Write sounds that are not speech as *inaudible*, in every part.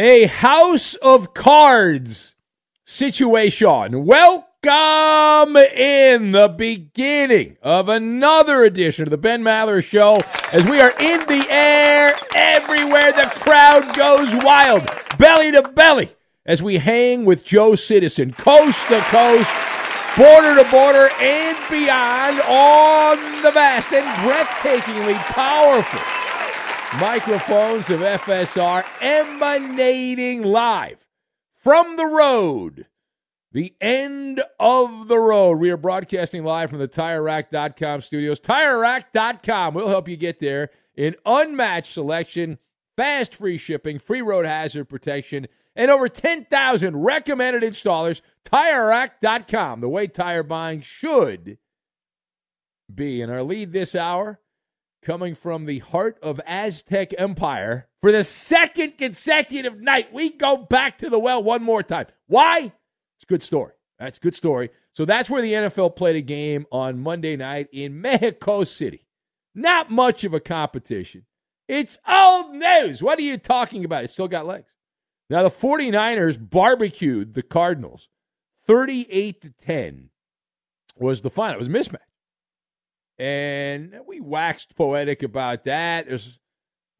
A house of cards situation. Welcome in the beginning of another edition of the Ben Maller Show as we are in the air everywhere. The crowd goes wild, belly to belly, as we hang with Joe Citizen, coast to coast, border to border, and beyond on the vast and breathtakingly powerful microphones of FSR emanating live from the road. The end of the road. We are broadcasting live from the TireRack.com studios. TireRack.com will help you get there in unmatched selection, fast free shipping, free road hazard protection, and over 10,000 recommended installers. TireRack.com, the way tire buying should be. And our lead this hour coming from the heart of Aztec Empire for the second consecutive night. We go back to the well one more time. Why? It's a good story. That's a good story. So that's where the NFL played a game on Monday night in Mexico City. Not much of a competition. It's old news. What are you talking about? It still got legs. Now the 49ers barbecued the Cardinals. 38 to 10 was the final. It was a mismatch. And we waxed poetic about that. There's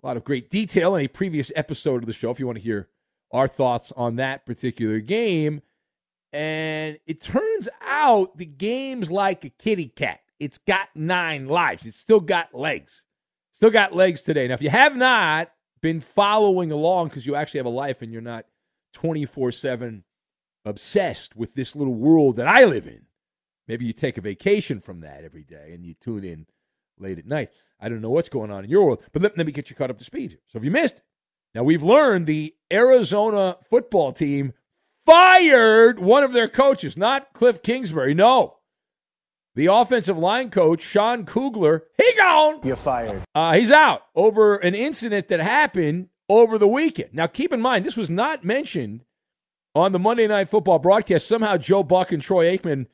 a lot of great detail in a previous episode of the show if you want to hear our thoughts on that particular game. And it turns out the game's like a kitty cat. It's got nine lives. It's still got legs. Still got legs today. Now, if you have not been following along because you actually have a life and you're not 24 7 obsessed with this little world that I live in, maybe you take a vacation from that every day and you tune in late at night. I don't know what's going on in your world, but let, let me get you caught up to speed. So if you missed now we've learned the Arizona football team fired one of their coaches, not Kliff Kingsbury. No. The offensive line coach, Sean Kugler, he gone. You're fired. Uh, he's out over an incident that happened over the weekend. Now, keep in mind, this was not mentioned on the Monday Night Football broadcast. Somehow, Joe Buck and Troy Aikman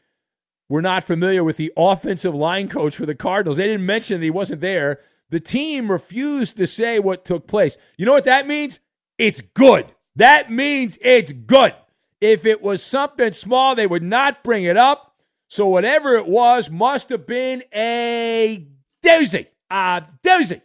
were not familiar with the offensive line coach for the Cardinals. They didn't mention that he wasn't there. The team refused to say what took place. You know what that means? It's good. That means it's good. If it was something small, they would not bring it up. So whatever it was must have been a doozy, a doozy,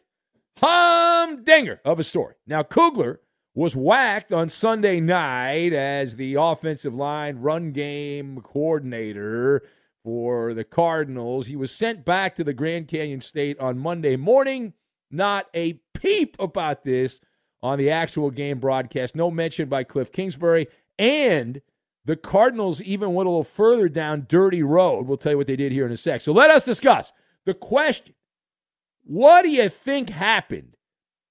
humdinger of a story. Now, Kugler was whacked on Sunday night as the offensive line run game coordinator for the Cardinals. He was sent back to the Grand Canyon State on Monday morning. Not a peep about this on the actual game broadcast. No mention by Kliff Kingsbury. And the Cardinals even went a little further down dirty road. We'll tell you what they did here in a sec. So let us discuss the question What do you think happened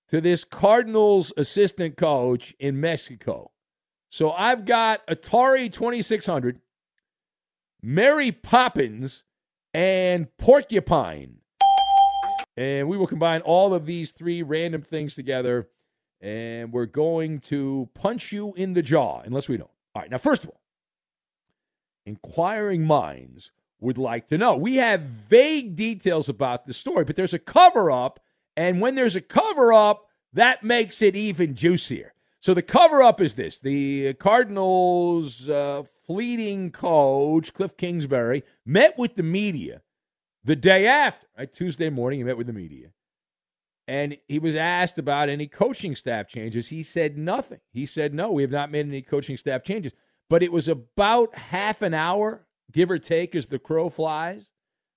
to this Cardinals assistant coach in Mexico? So I've got Atari 2600, Mary Poppins, and Porcupine. And we will combine all of these three random things together and we're going to punch you in the jaw unless we don't. All right, now, first of all, inquiring minds would like to know. We have vague details about the story, but there's a cover up, and when there's a cover up, that makes it even juicier. So the cover up is this the Cardinals' uh, fleeting coach, Kliff Kingsbury, met with the media the day after, right? Tuesday morning, he met with the media and he was asked about any coaching staff changes. He said nothing. He said, no, we have not made any coaching staff changes. But it was about half an hour, give or take, as the crow flies,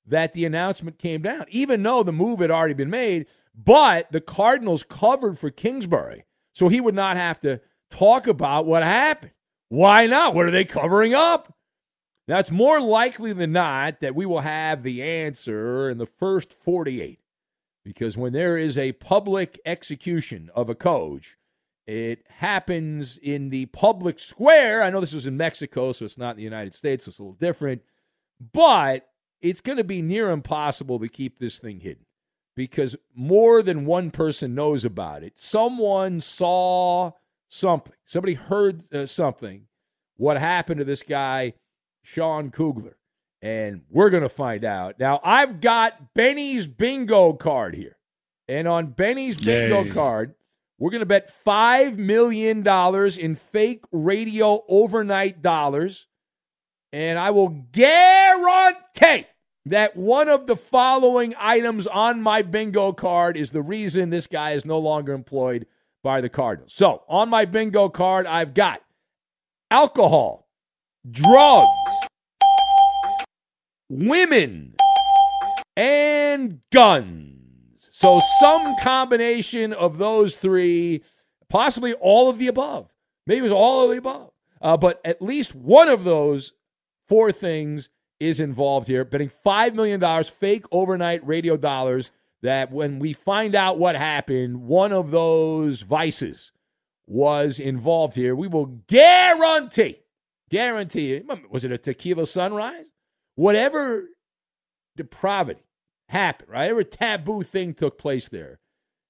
that the announcement came down, even though the move had already been made. But the Cardinals covered for Kingsbury, so he would not have to talk about what happened. Why not? What are they covering up? Now, it's more likely than not that we will have the answer in the first 48 because when there is a public execution of a coach, it happens in the public square. I know this was in Mexico, so it's not in the United States, so it's a little different, but it's going to be near impossible to keep this thing hidden because more than one person knows about it. Someone saw something, somebody heard uh, something, what happened to this guy, Sean Kugler and we're going to find out. Now, I've got Benny's bingo card here. And on Benny's bingo Yay. card, we're going to bet $5 million in fake radio overnight dollars. And I will guarantee that one of the following items on my bingo card is the reason this guy is no longer employed by the Cardinals. So, on my bingo card, I've got alcohol, drugs, women, and guns. So, some combination of those three, possibly all of the above. Maybe it was all of the above. Uh, but at least one of those four things is involved here. Betting $5 million fake overnight radio dollars that when we find out what happened, one of those vices was involved here. We will guarantee, guarantee, was it a tequila sunrise? whatever depravity happened, right? Whatever taboo thing took place there,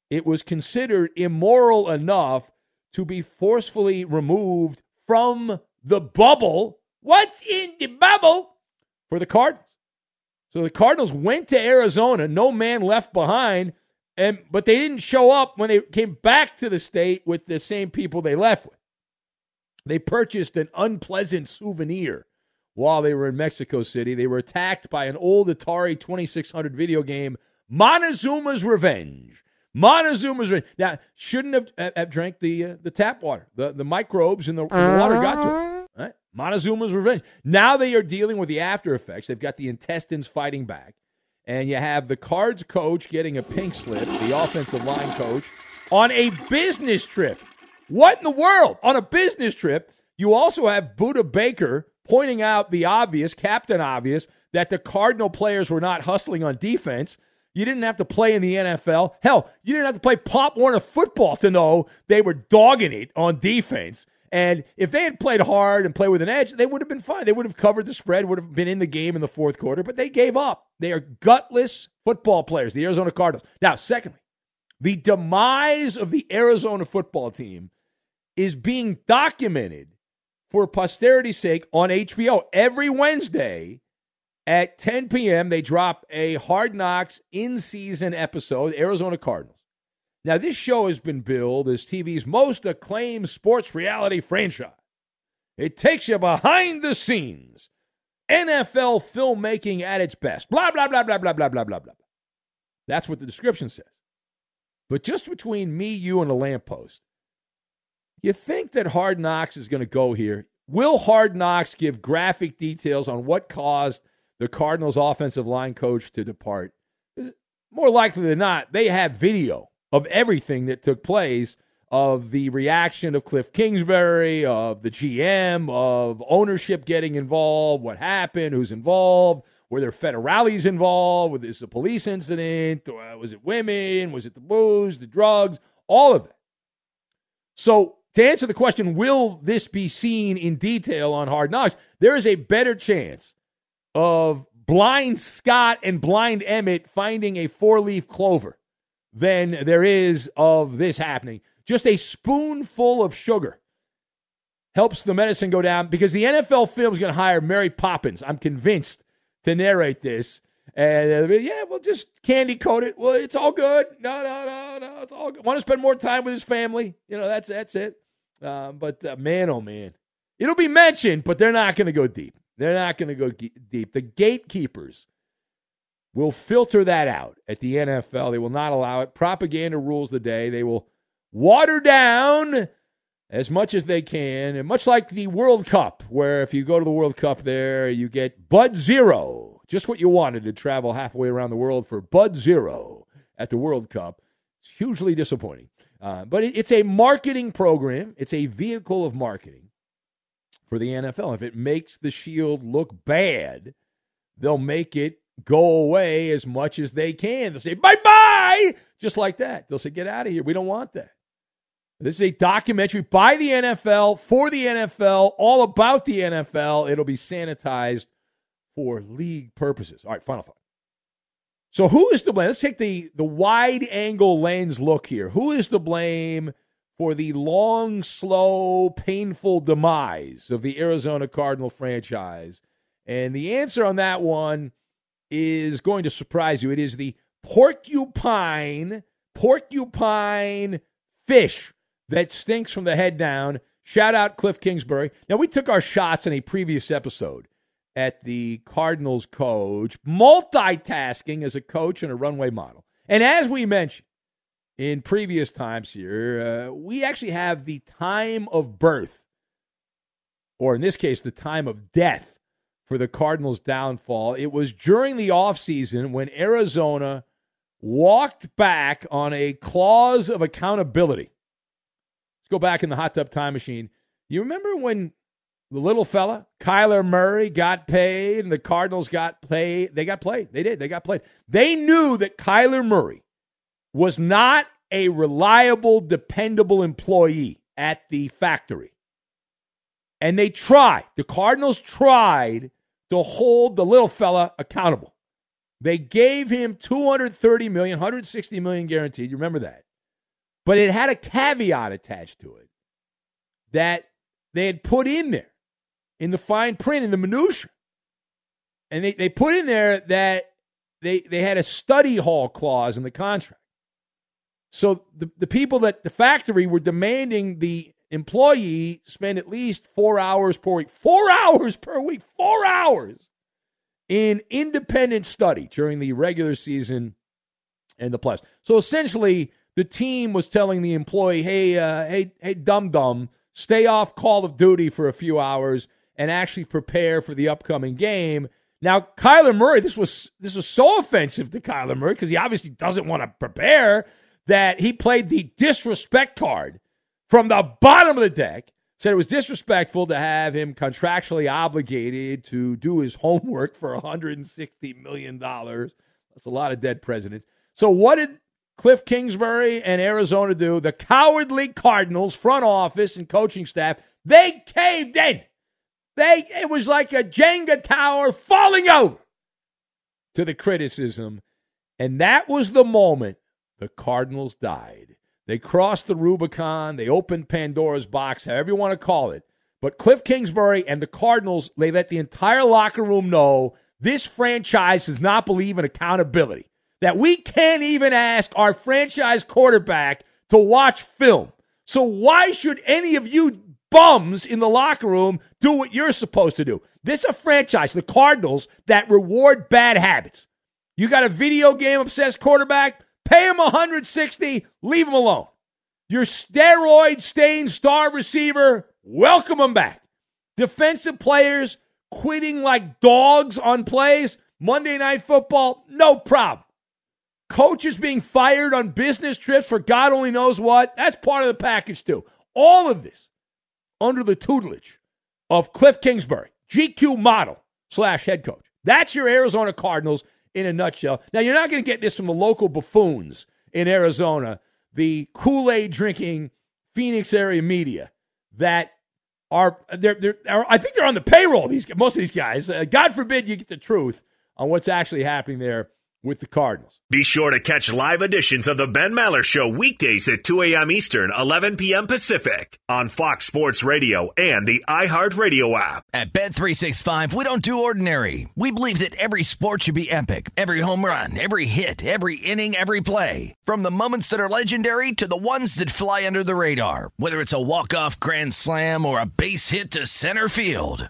it was considered immoral enough to be forcefully removed from the bubble. What's in the bubble for the Cardinals? So the Cardinals went to Arizona, no man left behind, and but they didn't show up when they came back to the state with the same people they left with. They purchased an unpleasant souvenir while they were in Mexico City. They were attacked by an old Atari 2600 video game, Montezuma's Revenge. Montezuma's Revenge. Now, shouldn't have, have drank the uh, the tap water. The, the microbes in the, the water got to it. Montezuma's Revenge. Now they are dealing with the after effects. They've got the intestines fighting back. And you have the cards coach getting a pink slip, the offensive line coach, on a business trip. What in the world? On a business trip, you also have Budda Baker pointing out the obvious, Captain Obvious, that the Cardinal players were not hustling on defense. You didn't have to play in the NFL. Hell, you didn't have to play Pop Warner football to know they were dogging it on defense. And if they had played hard and played with an edge, they would have been fine. They would have covered the spread, would have been in the game in the fourth quarter, but they gave up. They are gutless football players, the Arizona Cardinals. Now, secondly, the demise of the Arizona football team is being documented for posterity's sake on HBO. Every Wednesday at 10 p.m., they drop a Hard Knocks in season episode, Arizona Cardinals. Now, this show has been billed as TV's most acclaimed sports reality franchise. It takes you behind the scenes, NFL filmmaking at its best. Blah, blah, blah, blah, blah, blah, blah, blah, blah. That's what the description says. But just between me, you, and the lamppost, you think that Hard Knocks is going to go here? Will Hard Knocks give graphic details on what caused the Cardinals' offensive line coach to depart? More likely than not, they have video of everything that took place of the reaction of Kliff Kingsbury, of the GM, of ownership getting involved, what happened, who's involved, were there federales involved, was this a police incident, was it women, was it the booze, the drugs, all of it. So to answer the question, will this be seen in detail on Hard Knocks? There is a better chance of blind Scott and blind Emmett finding a four leaf clover than there is of this happening. Just a spoonful of sugar helps the medicine go down because the NFL film is going to hire Mary Poppins. I'm convinced to narrate this. And be, yeah, we'll just candy coat it. Well, it's all good. No, no, no, no. It's all good. Want to spend more time with his family? You know, that's that's it. Um, but uh, man, oh man, it'll be mentioned, but they're not going to go deep. They're not going to go deep. The gatekeepers will filter that out at the NFL. They will not allow it. Propaganda rules the day. They will water down as much as they can, and much like the World Cup, where if you go to the World Cup there, you get Bud Zero, just what you wanted to travel halfway around the world for Bud Zero at the World Cup. It's hugely disappointing. Uh, but it, it's a marketing program, it's a vehicle of marketing for the NFL. If it makes the Shield look bad, they'll make it go away as much as they can. They'll say, bye bye, just like that. They'll say, get out of here. We don't want that. This is a documentary by the NFL, for the NFL, all about the NFL. It'll be sanitized for league purposes. All right, final thought. So who is to blame? Let's take the, the wide angle lens look here. Who is to blame for the long, slow, painful demise of the Arizona Cardinal franchise? And the answer on that one is going to surprise you. It is the porcupine, porcupine fish that stinks from the head down. Shout out Kliff Kingsbury. Now, we took our shots in a previous episode at the Cardinals coach, multitasking as a coach and a runway model. And as we mentioned in previous times here, uh, we actually have the time of birth, or in this case, the time of death for the Cardinals' downfall. It was during the offseason when Arizona walked back on a clause of accountability. Let's go back in the hot tub time machine. You remember when the little fella, Kyler Murray, got paid and the Cardinals got paid? They got played. They did. They got played. They knew that Kyler Murray was not a reliable, dependable employee at the factory. And they tried. The Cardinals tried to hold the little fella accountable. They gave him 230 million, 160 million guaranteed. You remember that. But it had a caveat attached to it that they had put in there in the fine print, in the minutia. And they, they put in there that they, they had a study hall clause in the contract. So the, the people that the factory were demanding the employee spend at least four hours per week. Four *laughs* hours per week. Four hours in independent study during the regular season and the playoffs. So essentially, the team was telling the employee, "Hey, uh, hey, hey, dum dum, stay off Call of Duty for a few hours and actually prepare for the upcoming game." Now, Kyler Murray, this was this was so offensive to Kyler Murray because he obviously doesn't want to prepare that he played the disrespect card from the bottom of the deck. Said it was disrespectful to have him contractually obligated to do his homework for 160 million dollars. That's a lot of dead presidents. So what did Kliff Kingsbury and Arizona do? The cowardly Cardinals front office and coaching staff they caved in. They it was like a Jenga tower falling over to the criticism. And that was the moment the Cardinals died. They crossed the Rubicon, they opened Pandora's box, however you want to call it. But Kliff Kingsbury and the Cardinals, they let the entire locker room know this franchise does not believe in accountability. That we can't even ask our franchise quarterback to watch film. So why should any of you bums in the locker room do what you're supposed to do. This is a franchise, the Cardinals, that reward bad habits. You got a video game obsessed quarterback, pay him 160, leave him alone. Your steroid stained star receiver, welcome him back. Defensive players quitting like dogs on plays, Monday Night Football, no problem. Coaches being fired on business trips for God only knows what, that's part of the package too. All of this under the tutelage of Kliff Kingsbury, GQ model slash head coach. That's your Arizona Cardinals in a nutshell. Now, you're not going to get this from the local buffoons in Arizona, the Kool Aid drinking Phoenix area media that are, they're, they're, I think they're on the payroll, these most of these guys. Uh, God forbid you get the truth on what's actually happening there with the Cardinals. Be sure to catch live editions of the Ben Maller Show weekdays at 2 a.m. Eastern, 11 p.m. Pacific on Fox Sports Radio and the iHeartRadio app. At Bet365, we don't do ordinary. We believe that every sport should be epic. Every home run, every hit, every inning, every play. From the moments that are legendary to the ones that fly under the radar. Whether it's a walk-off grand slam or a base hit to center field.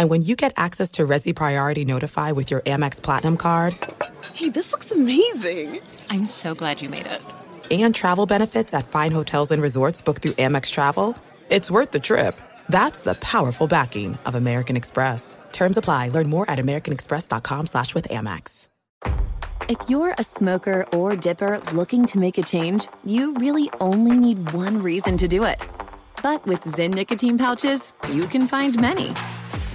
And when you get access to Resy Priority Notify with your Amex Platinum card, Hey, this looks amazing. I'm so glad you made it. And travel benefits at fine hotels and resorts booked through Amex Travel. It's worth the trip. That's the powerful backing of American Express. Terms apply. Learn more at americanexpress.com slash with Amex. If you're a smoker or dipper looking to make a change, you really only need one reason to do it. But with Zyn nicotine pouches, you can find many.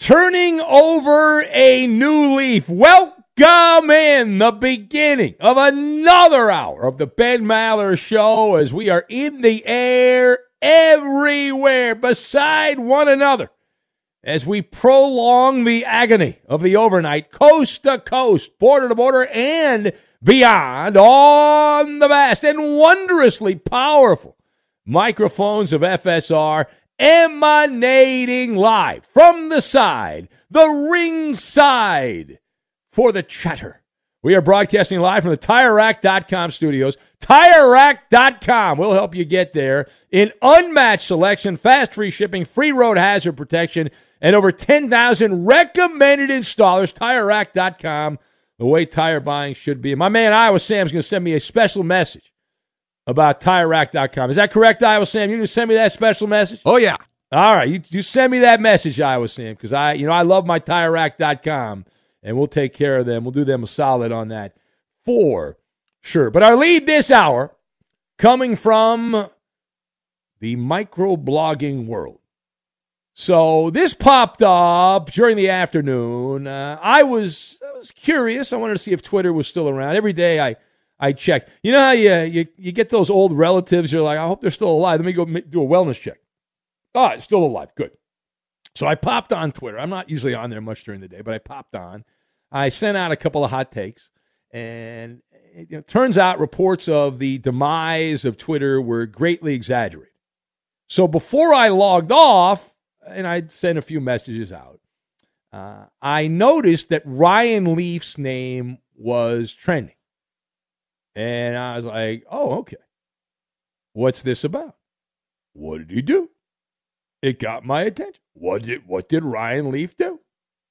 Turning over a new leaf. Welcome in the beginning of another hour of the Ben Maller Show as we are in the air everywhere beside one another as we prolong the agony of the overnight coast to coast, border to border, and beyond on the vast and wondrously powerful microphones of FSR emanating live from the side, the ring side for the chatter. We are broadcasting live from the TireRack.com studios. TireRack.com will help you get there in unmatched selection, fast free shipping, free road hazard protection, and over 10,000 recommended installers. TireRack.com, the way tire buying should be. My man Iowa Sam's going to send me a special message about TireRack.com. Is that correct, Iowa Sam? You can send me that special message? Oh, yeah. All right. You, you send me that message, Iowa Sam, because I, you know, I love my TireRack.com, and we'll take care of them. We'll do them a solid on that for sure. But our lead this hour coming from the microblogging world. So this popped up during the afternoon. Uh, I was I was curious. I wanted to see if Twitter was still around. Every day I I check. You know how you, you, you get those old relatives, you're like, I hope they're still alive. Let me go do a wellness check. Oh, it's still alive. Good. So I popped on Twitter. I'm not usually on there much during the day, but I popped on. I sent out a couple of hot takes, and it you know, turns out reports of the demise of Twitter were greatly exaggerated. So before I logged off, and I sent a few messages out, uh, I noticed that Ryan Leaf's name was trending. And I was like, oh, okay. What's this about? What did he do? It got my attention. What did what did Ryan Leaf do?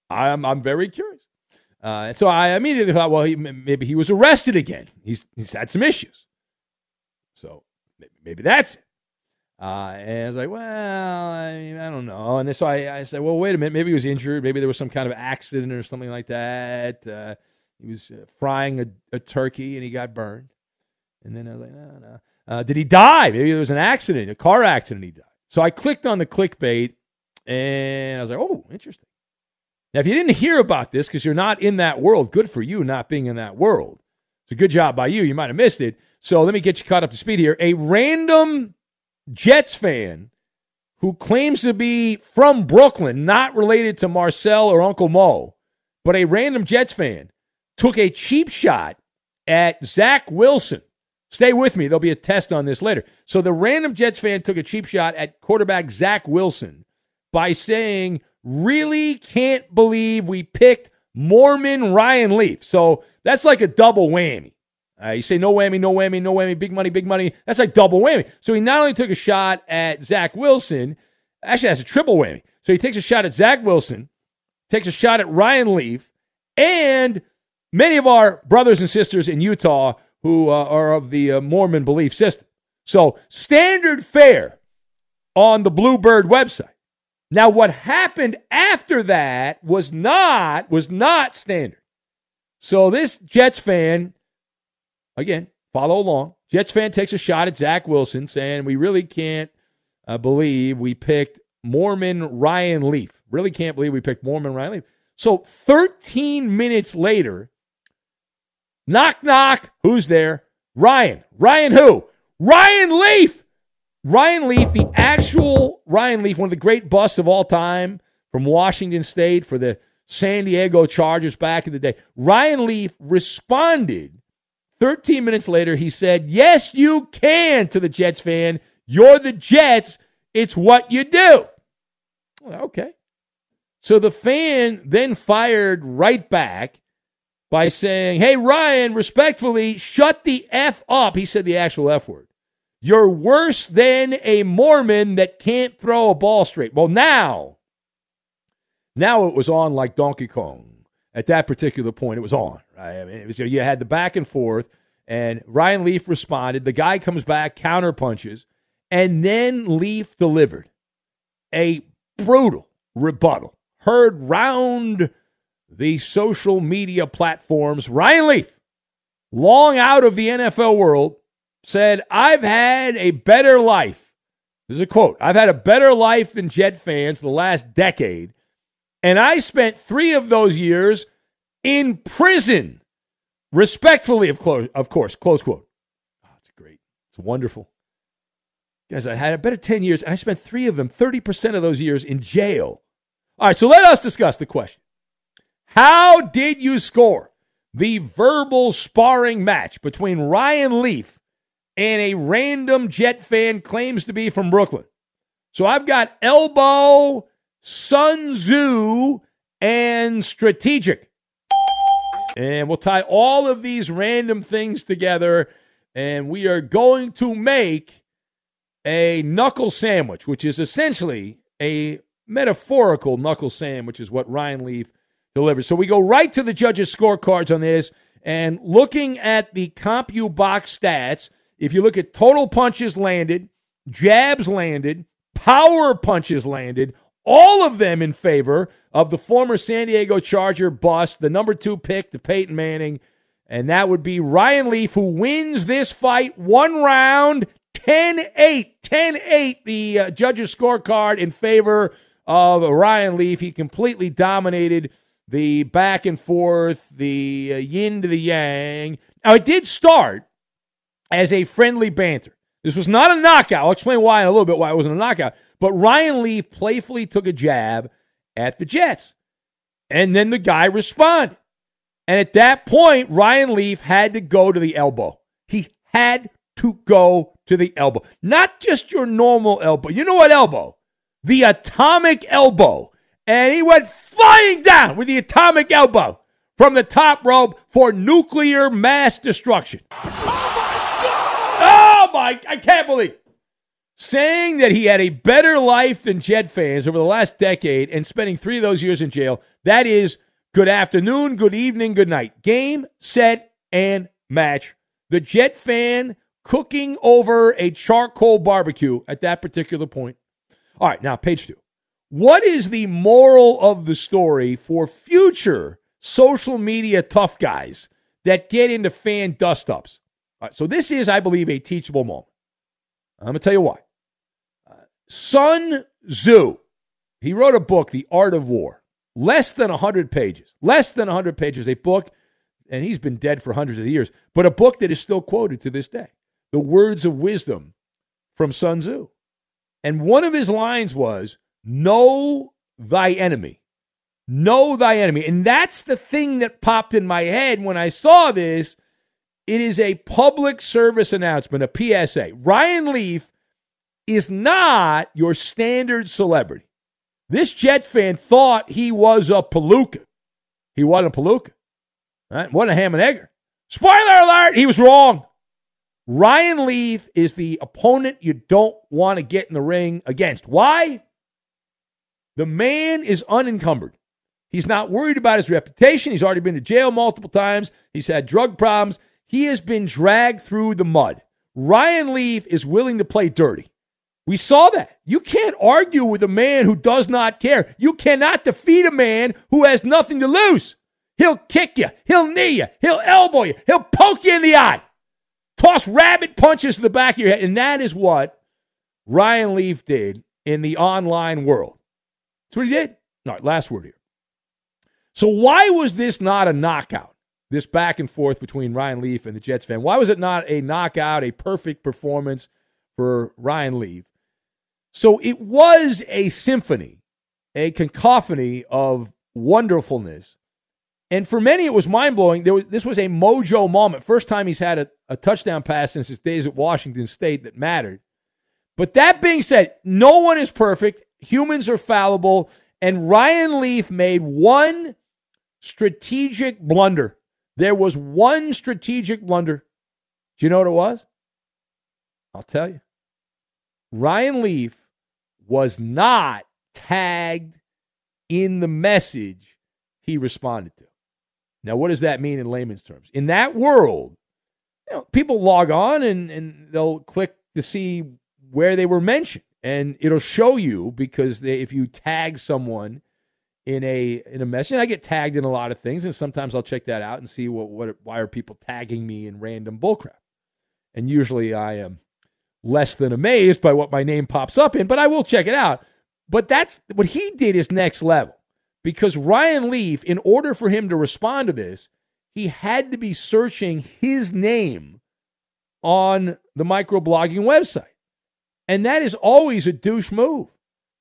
I'm I'm very curious. Uh, so I immediately thought, well, he, maybe he was arrested again. He's he's had some issues. So maybe, that's it. Uh, and I was like, well, I, I don't know. And so I, I said, well, wait a minute. Maybe he was injured. Maybe there was some kind of accident or something like that. Uh, he was uh, frying a, a, turkey and he got burned. And then I was like, no, no. Uh, did he die? Maybe there was an accident, a car accident. He died. So I clicked on the clickbait and I was like, oh, interesting. Now, if you didn't hear about this because you're not in that world, good for you not being in that world. It's a good job by you. You might have missed it. So let me get you caught up to speed here. A random Jets fan who claims to be from Brooklyn, not related to Marcel or Uncle Mo, but a random Jets fan, took a cheap shot at Zach Wilson. Stay with me. There'll be a test on this later. So the random Jets fan took a cheap shot at quarterback Zach Wilson by saying, Really can't believe we picked Mormon Ryan Leaf. So that's like a double whammy. Uh, you say no whammy, no whammy, no whammy, big money, big money. That's like double whammy. So he not only took a shot at Zach Wilson, actually, that's a triple whammy. So he takes a shot at Zach Wilson, takes a shot at Ryan Leaf, and many of our brothers and sisters in Utah who uh, are of the uh, Mormon belief system. So, standard fare on the Bluebird website. Now, what happened after that was not was not standard. So this Jets fan, again, follow along. Jets fan takes a shot at Zach Wilson, saying we really can't I believe we picked Mormon Ryan Leaf. Really can't believe we picked Mormon Ryan Leaf. So 13 minutes later, knock, knock, who's there? Ryan. Ryan who? Ryan Leaf. Ryan Leaf, the actual Ryan Leaf, one of the great busts of all time from Washington State for the San Diego Chargers back in the day. Ryan Leaf responded 13 minutes later. He said, Yes, you can to the Jets fan. You're the Jets. It's what you do. Okay. So the fan then fired right back by saying, Hey, Ryan, respectfully, shut the F up. He said the actual F word. You're worse than a Mormon that can't throw a ball straight. Well, now, now it was on like Donkey Kong. At that particular point, it was on. Right? I mean, it was, you had the back and forth, and Ryan Leaf responded. The guy comes back, counter punches, and then Leaf delivered a brutal rebuttal. Heard round the social media platforms. Ryan Leaf, long out of the NFL world, said, I've had a better life. This is a quote I've had a better life than Jet fans the last decade, and I spent three of those years in prison. Respectfully, of, close, of course, close quote. Oh, great. It's wonderful. Guys, I had a better 10 years, and I spent three of them, 30% of those years in jail. All right, so let us discuss the question. How did you score the verbal sparring match between Ryan Leaf and a random Jet fan claims to be from Brooklyn. So I've got elbow, Sun Tzu, and strategic. And we'll tie all of these random things together, and we are going to make a knuckle sandwich, which is essentially a metaphorical knuckle sandwich, is what Ryan Leaf delivers. So we go right to the judges' scorecards on this, and looking at the CompuBox stats, if you look at total punches landed, jabs landed, power punches landed, all of them in favor of the former San Diego Charger bust, the number two pick to Peyton Manning. And that would be Ryan Leaf, who wins this fight one round, 10 8. 10 8, the uh, judges' scorecard in favor of Ryan Leaf. He completely dominated the back and forth, the uh, yin to the yang. Now, it did start as a friendly banter. This was not a knockout. I'll explain why in a little bit why it wasn't a knockout. But Ryan Leaf playfully took a jab at the Jets. And then the guy responded. And at that point, Ryan Leaf had to go to the elbow. He had to go to the elbow. Not just your normal elbow. You know what elbow? The atomic elbow. And he went flying down with the atomic elbow from the top rope for nuclear mass destruction. Oh my, God! Oh my, I can't believe. Saying that he had a better life than Jet fans over the last decade and spending three of those years in jail, that is good afternoon, good evening, good night. Game, set, and match. The Jet fan cooking over a charcoal barbecue at that particular point. All right, now, page two. What is the moral of the story for future social media tough guys that get into fan dust ups? so this is, I believe, a teachable moment. I'm going to tell you why. Uh, Sun Tzu, he wrote a book, The Art of War, less than 100 pages. Less than 100 pages, a book, and he's been dead for hundreds of years, but a book that is still quoted to this day. The words of wisdom from Sun Tzu. And one of his lines was, Know thy enemy. Know thy enemy. And that's the thing that popped in my head when I saw this it is a public service announcement, a PSA. Ryan Leaf is not your standard celebrity. This Jet fan thought he was a palooka. He wasn't a palooka. Right? A ham and egger. Spoiler alert, he was wrong. Ryan Leaf is the opponent you don't want to get in the ring against. Why? The man is unencumbered. He's not worried about his reputation. He's already been to jail multiple times. He's had drug problems. He has been dragged through the mud. Ryan Leaf is willing to play dirty. We saw that. You can't argue with a man who does not care. You cannot defeat a man who has nothing to lose. He'll kick you, he'll knee you, he'll elbow you, he'll poke you in the eye, toss rabbit punches to the back of your head. And that is what Ryan Leaf did in the online world. That's what he did. All right, last word here. So, why was this not a knockout? This back and forth between Ryan Leaf and the Jets fan. Why was it not a knockout, a perfect performance for Ryan Leaf? So, it was a symphony, a cacophony of wonderfulness. And for many, it was mind blowing. This was a mojo moment. First time he's had a, a touchdown pass since his days at Washington State that mattered. But that being said, no one is perfect. Humans are fallible. And Ryan Leaf made one strategic blunder. There was one strategic blunder. Do you know what it was? I'll tell you. Ryan Leaf was not tagged in the message he responded to. Now, what does that mean in layman's terms? In that world, you know, people log on and, and they'll click to see where they were mentioned. And it'll show you because they, if you tag someone in a in a message, I get tagged in a lot of things, and sometimes I'll check that out and see what what why are people tagging me in random bullcrap. And usually I am less than amazed by what my name pops up in, but I will check it out. But that's what he did is next level because Ryan Leaf, in order for him to respond to this, he had to be searching his name on the microblogging website. And that is always a douche move.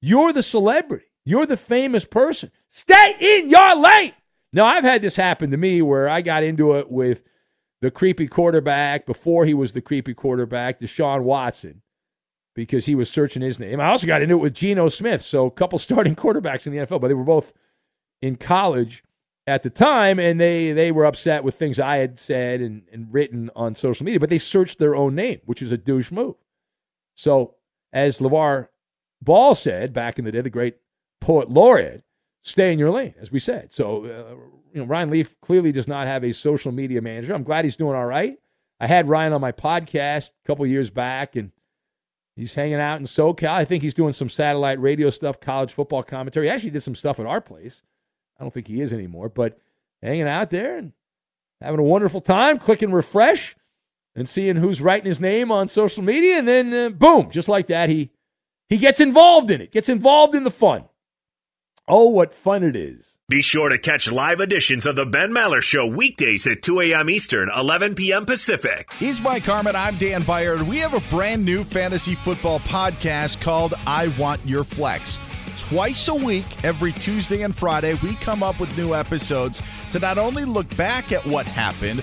You're the celebrity, you're the famous person. Stay in your lane. Now, I've had this happen to me where I got into it with the creepy quarterback before he was the creepy quarterback, Deshaun Watson, because he was searching his name. I also got into it with Geno Smith. So, a couple *laughs* starting quarterbacks in the NFL, but they were both in college at the time, and they, they were upset with things I had said and, and written on social media, but they searched their own name, which is a douche move. So, as LeVar Ball said back in the day, the great poet laureate, stay in your lane, as we said. So, uh, you know, Ryan Leaf clearly does not have a social media manager. I'm glad he's doing all right. I had Ryan on my podcast a couple years back, and he's hanging out in SoCal. I think he's doing some satellite radio stuff, college football commentary. He actually did some stuff at our place. I don't think he is anymore, but hanging out there and having a wonderful time, clicking refresh and seeing who's writing his name on social media, and then uh, boom, just like that, he he gets involved in it, gets involved in the fun. Oh, what fun it is! Be sure to catch live editions of the Ben Maller Show weekdays at 2 a.m. Eastern, 11 p.m. Pacific. He's Mike Harmon. I'm Dan Beyer. We have a brand new fantasy football podcast called I Want Your Flex. Twice a week, every Tuesday and Friday, we come up with new episodes to not only look back at what happened,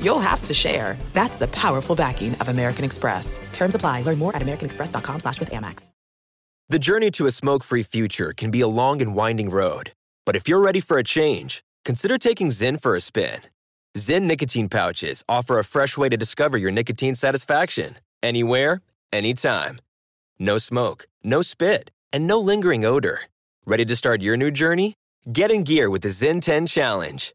you'll have to share. That's the powerful backing of American Express. Terms apply. Learn more at americanexpress.com slash with Amex. The journey to a smoke-free future can be a long and winding road. But if you're ready for a change, consider taking Zyn for a spin. Zyn nicotine pouches offer a fresh way to discover your nicotine satisfaction. Anywhere, anytime. No smoke, no spit, and no lingering odor. Ready to start your new journey? Get in gear with the Zyn 10 Challenge.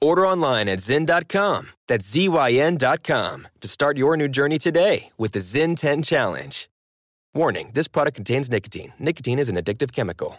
Order online at Zyn.com. That's Z-Y-N.com to start your new journey today with the Zyn 10 Challenge. Warning this product contains nicotine. Nicotine is an addictive chemical.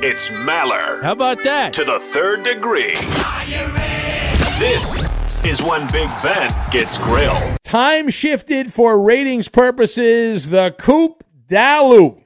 It's Maller. How about that? To the third degree. This is when Big Ben gets grilled. Time shifted for ratings purposes. The Coop Dalu.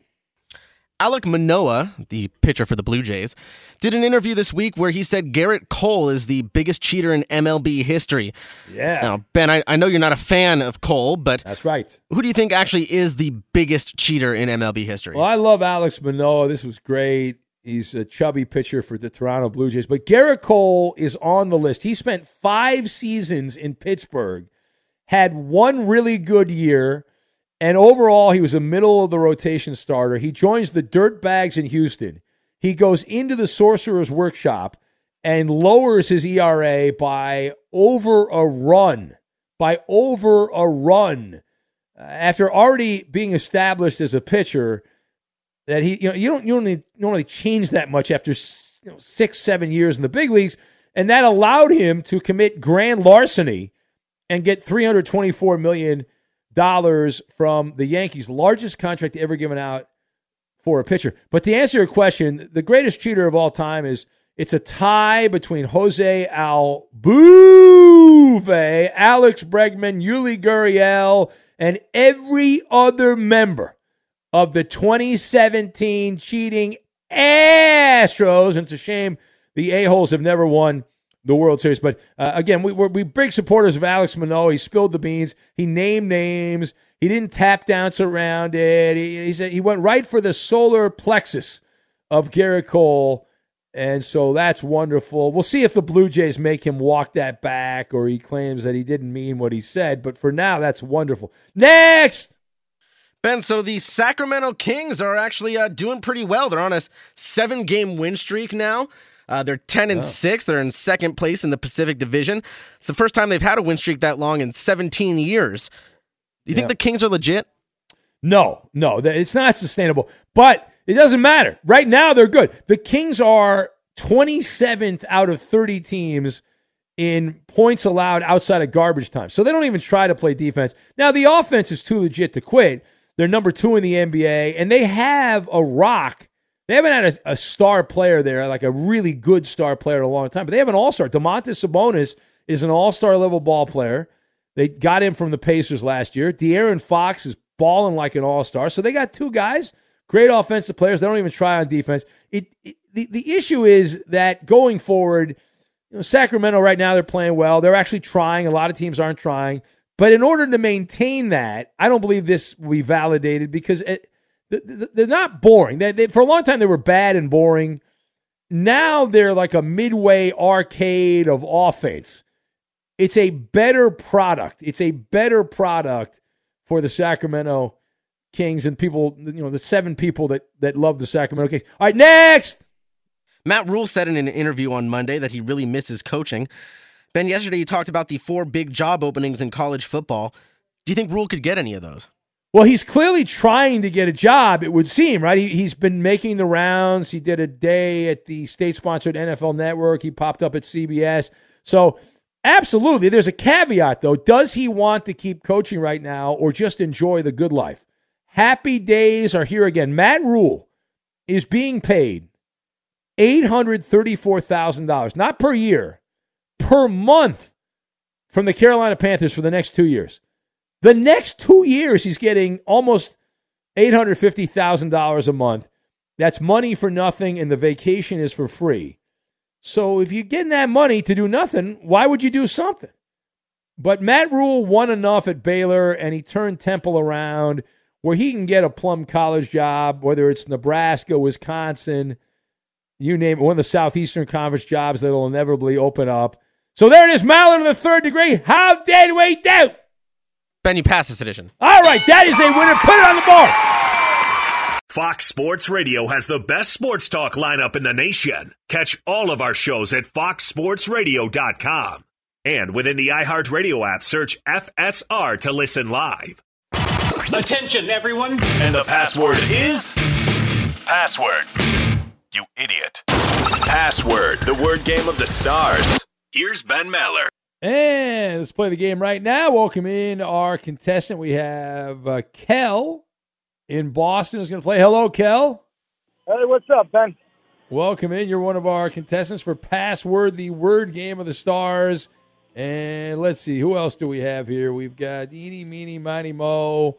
Alek Manoah, the pitcher for the Blue Jays, did an interview this week where he said Gerrit Cole is the biggest cheater in MLB history. Yeah. Now, Ben, I, I know you're not a fan of Cole, but that's right. Who do you think actually is the biggest cheater in MLB history? Well, I love Alex Manoah. This was great. He's a chubby pitcher for the Toronto Blue Jays. But Gerrit Cole is on the list. He spent five seasons in Pittsburgh, had one really good year, and overall, he was a middle of the rotation starter. He joins the Dirtbags in Houston. He goes into the Sorcerer's Workshop and lowers his ERA by over a run. By over a run. Uh, after already being established as a pitcher, that he you know you don't you don't normally change that much after you know, six seven years in the big leagues, and that allowed him to commit grand larceny and get three hundred twenty four million dollars from the Yankees, largest contract ever given out for a pitcher. But to answer your question, the greatest cheater of all time is it's a tie between Jose Altuve, Alex Bregman, Yuli Gurriel, and every other member of the 2017 cheating Astros. And it's a shame the A-holes have never won the World Series. But uh, again, we, we're we big supporters of Alex Manoah. He spilled the beans. He named names. He didn't tap dance around it. He, he said he went right for the solar plexus of Gerrit Cole. And so that's wonderful. We'll see if the Blue Jays make him walk that back or he claims that he didn't mean what he said. But for now, that's wonderful. Next! Ben, so the Sacramento Kings are actually uh, doing pretty well. They're on a seven game win streak now. Uh, they're 10 and oh. 6. They're in second place in the Pacific Division. It's the first time they've had a win streak that long in 17 years. Do you yeah. think the Kings are legit? No, no, it's not sustainable. But it doesn't matter. Right now, they're good. The Kings are 27th out of 30 teams in points allowed outside of garbage time. So they don't even try to play defense. Now, the offense is too legit to quit. They're number two in the NBA, and they have a rock. They haven't had a, a star player there, like a really good star player in a long time, but they have an all star. Domantas Sabonis is an all star level ball player. They got him from the Pacers last year. De'Aaron Fox is balling like an all star. So they got two guys, great offensive players. They don't even try on defense. It, it the, the issue is that going forward, you know, Sacramento right now they're playing well. They're actually trying. A lot of teams aren't trying. But in order to maintain that, I don't believe this will be validated because it, they're not boring. They, they, for a long time, they were bad and boring. Now they're like a midway arcade of offense. It's a better product. It's a better product for the Sacramento Kings and people, you know, the seven people that, that love the Sacramento Kings. All right, next. Matt Rhule said in an interview on Monday that he really misses coaching. Ben, yesterday you talked about the four big job openings in college football. Do you think Rhule could get any of those? Well, he's clearly trying to get a job, it would seem, right? He, he's been making the rounds. He did a day at the state sponsored NFL network. He popped up at CBS. So, absolutely. There's a caveat, though. Does he want to keep coaching right now or just enjoy the good life? Happy days are here again. Matt Rhule is being paid $834,000, not per year, per month from the Carolina Panthers for the next two years. The next two years, he's getting almost $850,000 a month. That's money for nothing, and the vacation is for free. So if you're getting that money to do nothing, why would you do something? But Matt Rhule won enough at Baylor, and he turned Temple around where he can get a plum college job, whether it's Nebraska, Wisconsin, you name it, one of the Southeastern Conference jobs that'll inevitably open up. So there it is, Maller to the third degree. How did we do? Ben, you passed this edition. All right, that is a winner. Put it on the board. Fox Sports Radio has the best sports talk lineup in the nation. Catch all of our shows at foxsportsradio.com. And within the iHeartRadio app, search FSR to listen live. Attention, everyone. And the password is password. You idiot. Password, the word game of the stars. Here's Ben Maller. And let's play the game right now. Welcome in our contestant. We have uh, Kel in Boston who's going to play. Hello, Kel. Hey, what's up, Ben? Welcome in. You're one of our contestants for Password, the word game of the stars. And let's see, who else do we have here? We've got Eeny, Meeny, Miny, Mo.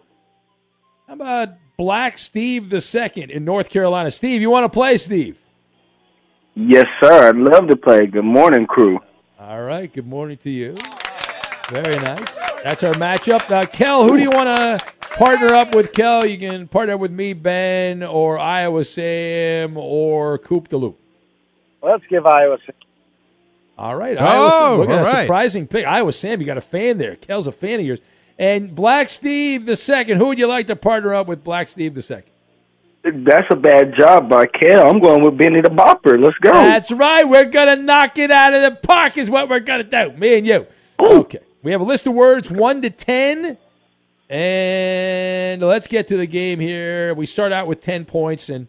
How about Black Steve the Second in North Carolina? Steve, you want to play, Steve? Yes, sir. I'd love to play. Good morning, crew. All right. Good morning to you. Very nice. That's our matchup. Uh, Kel, who do you want to partner up with? Kel, you can partner up with me, Ben, or Iowa Sam, or Coop the Loop. Let's give Iowa Sam. All right. Oh, Iowa Sam. Oh, Look at all a right. surprising pick. Iowa Sam, you got a fan there. Kel's a fan of yours. And Black Steve the Second. Who would you like to partner up with Black Steve the Second? That's a bad job by Kel. I'm going with Benny the Bopper. Let's go. That's right. We're going to knock it out of the park, is what we're going to do. Me and you. Okay. We have a list of words, 1 to 10. And let's get to the game here. We start out with 10 points and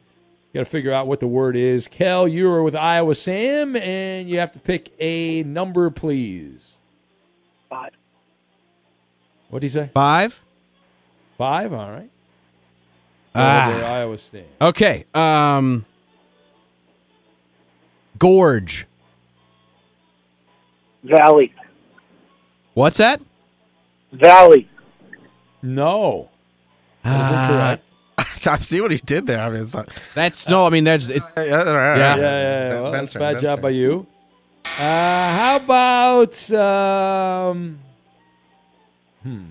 got to figure out what the word is. Kel, you are with Iowa Sam, and you have to pick a number, please. Five. What do you say? Five. Five? All right. Ah. Over Iowa State. Okay. Um. Gorge. Valley. What's that? Valley. No. That is I *laughs* see what he did there. I mean, it's like, That's no. I mean, that's it's. yeah, all right, all right. Yeah, yeah, yeah. Well, Ben's that's bad Ben's job by you. Uh, how about um, hmm,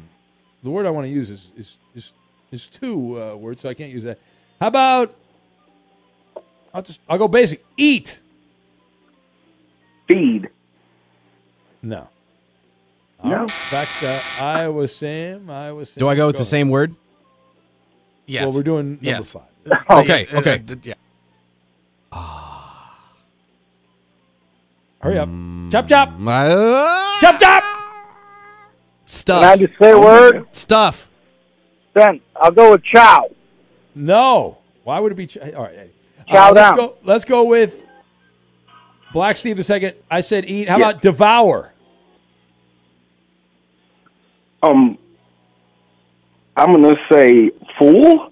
the word I want to use is is is, is two uh, words, so I can't use that. How about I'll just I'll go basic. Eat. Feed. No. All No. right, Back to Iowa Sam. Iowa Sam. Do I go with the same word? Yes. Well, we're doing number Yes. five. *laughs* Okay. Uh, Okay. uh, yeah. Hurry up. Chop chop. Uh, Chop chop. stuff. Can I just say a word? Stuff. Then I'll go with chow. No. Why would it be? Ch- All right. Uh, Chow let's down. go. Let's go with Black Steve the second. I said eat. How Yeah. about devour? Um, I'm gonna say fool.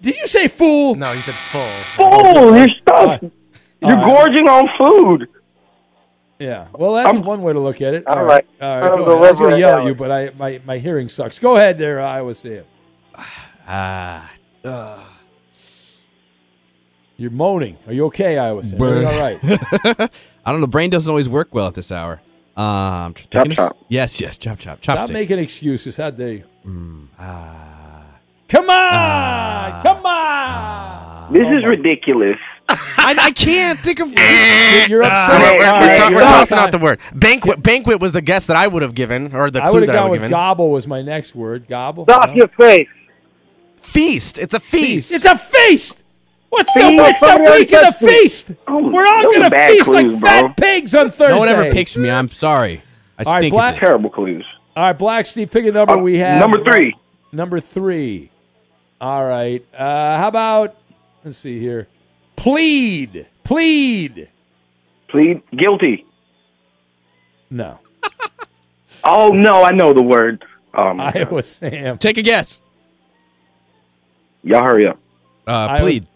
Did you say fool? No, he said full. Fool. You're stuff. You're uh, gorging on food. Yeah. Well, that's I'm- one way to look at it. All All right. right. All right. I'll Go ahead. I was going to yell at you, but I my, my hearing sucks. Go ahead there, Iowa Sam. Ah. uh, You're moaning. Are you okay, Iowa Sam? Are you all right? *laughs* I don't know. Brain doesn't always work well at this hour. Um, thinking of- chop. Yes, yes. Chop, chop. chop. Stop Chopsticks. making excuses. How dare you? Mm, ah. Come on! Come on! This is ridiculous. *laughs* I, I can't think of. You're, you're upset. we're, we're, we're right, we're tossing out the word banquet. Banquet was the guess that I would have given, or the I clue would have that I would have given. gobble was my next word. Gobble. Stop No. your face. Feast. It's a feast. It's a feast. What's the what's the somebody week of the already feast? Oh, We're all gonna feast clues, like bro. fat pigs on Thursday. No one ever picks me. I'm sorry. I All right, stink Black- at this. Terrible clues. All right, Black Steve, pick a number. Uh, we have number three. Number three. All right. Uh, how about? Let's see here. Plead. Plead. Plead guilty. No. *laughs* Oh no, I know the word. Um, Iowa Sam. Take a guess. y'all hurry up. Uh, plead.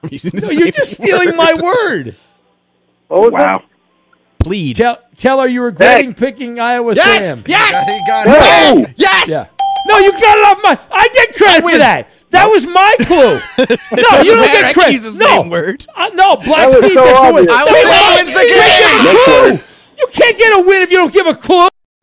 *laughs* I'm using No, you're same just stealing my *laughs* word. What was Wow. Plead. Kel- Keller, you regretting picking Iowa Yes! Sam. Yes! He got No! Yes! Yeah. No, you got it off my. I get credit for that. That was my clue. *laughs* no, you don't matter. I get can credit. use the no, same word. Uh, no, Black That was Steve so gets the win. obvious. Iowa Sam wins the game. give a clue. You can't get a win if you don't give a clue.